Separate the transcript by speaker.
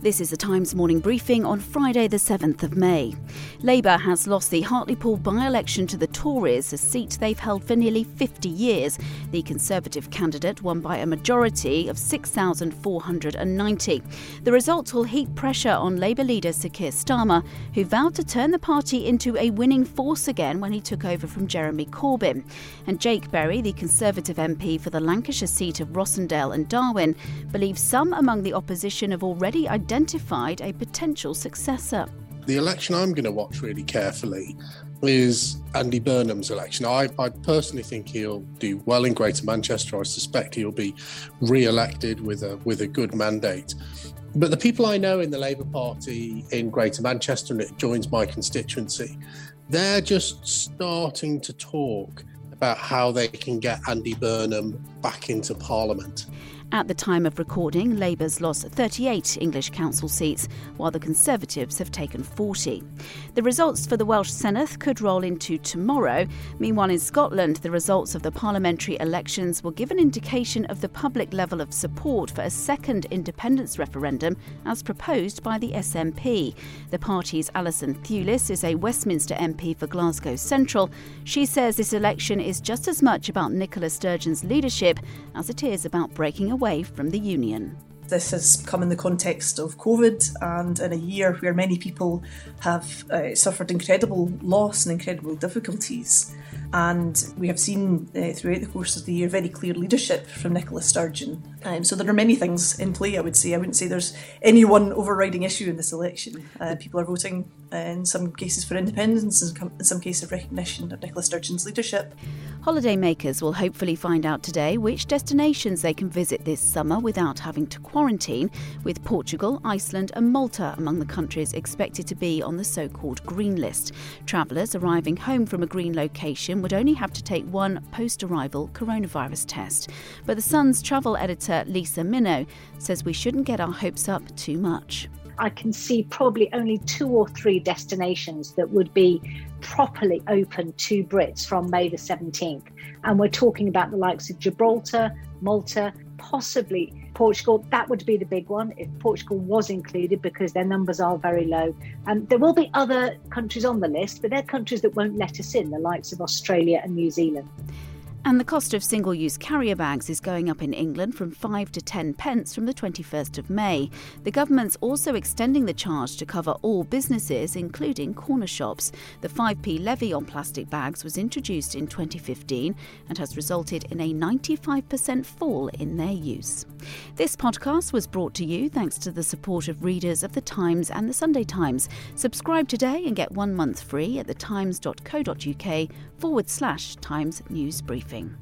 Speaker 1: This is the Times morning briefing on Friday, the 7th of May. Labour has lost the Hartlepool by election to the Tories, a seat they've held for nearly 50 years. The Conservative candidate won by a majority of 6,490. The results will heap pressure on Labour leader Sir Keir Starmer, who vowed to turn the party into a winning force again when he took over from Jeremy Corbyn. And Jake Berry, the Conservative MP for the Lancashire seat of Rossendale and Darwen, believes some among the opposition have already identified a potential successor.
Speaker 2: The election I'm going to watch really carefully is Andy Burnham's election. I, I personally think he'll do well in Greater Manchester. I suspect he'll be re-elected with a with a good mandate. But the people I know in the Labour Party in Greater Manchester, and it joins my constituency, they're just starting to talk about how they can get Andy Burnham back into Parliament.
Speaker 1: At the time of recording, Labour's lost 38 English council seats, while the Conservatives have taken 40. The results for the Welsh Senedd could roll into tomorrow. Meanwhile, in Scotland, the results of the parliamentary elections will give an indication of the public level of support for a second independence referendum as proposed by the SNP. The party's Alison Thewlis is a Westminster MP for Glasgow Central. She says this election is just as much about Nicola Sturgeon's leadership as it is about breaking away from the Union.
Speaker 3: This has come in the context of COVID and in a year where many people have uh, suffered incredible loss and incredible difficulties. And we have seen uh, throughout the course of the year very clear leadership from Nicola Sturgeon. Um, so there are many things in play, I would say. I wouldn't say there's any one overriding issue in this election. Uh, people are voting uh, in some cases for independence, and in some cases recognition of Nicola Sturgeon's leadership.
Speaker 1: Holiday makers will hopefully find out today which destinations they can visit this summer without having to quarantine, with Portugal, Iceland, and Malta among the countries expected to be on the so called green list. Travellers arriving home from a green location would only have to take one post arrival coronavirus test. But The Sun's travel editor Lisa Minot says we shouldn't get our hopes up too much.
Speaker 4: I can see probably only two or three destinations that would be properly open to Brits from May the 17th. And we're talking about the likes of Gibraltar, Malta, possibly Portugal. That would be the big one if Portugal was included because their numbers are very low. And um, there will be other countries on the list, but they're countries that won't let us in, the likes of Australia and New Zealand.
Speaker 1: And the cost of single use carrier bags is going up in England from 5 to 10 pence from the 21st of May. The government's also extending the charge to cover all businesses, including corner shops. The 5p levy on plastic bags was introduced in 2015 and has resulted in a 95% fall in their use. This podcast was brought to you thanks to the support of readers of The Times and The Sunday Times. Subscribe today and get one month free at thetimes.co.uk forward slash Times News Briefing.